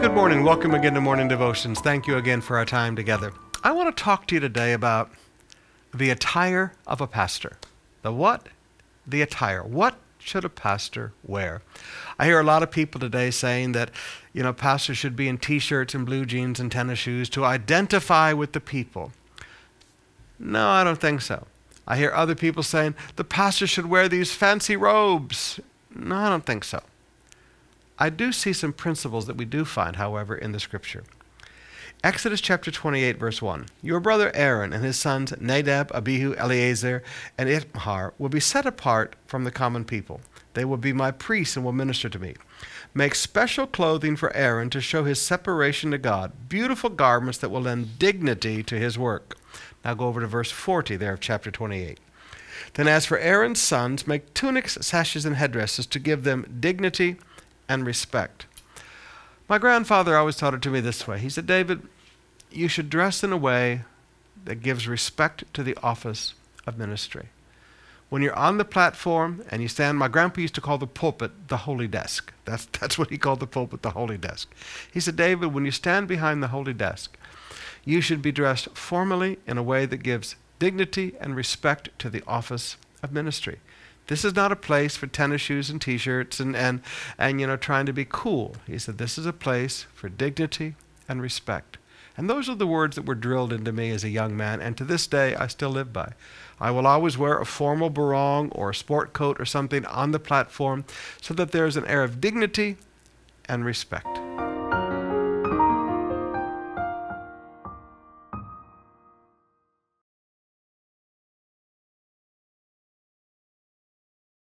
Good morning. Welcome again to Morning Devotions. Thank you again for our time together. I want to talk to you today about the attire of a pastor. The what? The attire. What should a pastor wear? I hear a lot of people today saying that, you know, pastors should be in t-shirts and blue jeans and tennis shoes to identify with the people. No, I don't think so. I hear other people saying the pastor should wear these fancy robes. No, I don't think so. I do see some principles that we do find, however, in the scripture. Exodus chapter 28, verse 1. Your brother Aaron and his sons Nadab, Abihu, Eleazar, and Ithamar will be set apart from the common people. They will be my priests and will minister to me. Make special clothing for Aaron to show his separation to God, beautiful garments that will lend dignity to his work. Now go over to verse 40 there of chapter 28. Then, as for Aaron's sons, make tunics, sashes, and headdresses to give them dignity and respect. My grandfather always taught it to me this way. He said, David, you should dress in a way that gives respect to the office of ministry. When you're on the platform and you stand, my grandpa used to call the pulpit the holy desk. That's, that's what he called the pulpit, the holy desk. He said, David, when you stand behind the holy desk, you should be dressed formally in a way that gives dignity and respect to the office of ministry. This is not a place for tennis shoes and t-shirts and, and, and you know trying to be cool. He said this is a place for dignity and respect. And those are the words that were drilled into me as a young man, and to this day I still live by. I will always wear a formal barong or a sport coat or something on the platform so that there is an air of dignity and respect.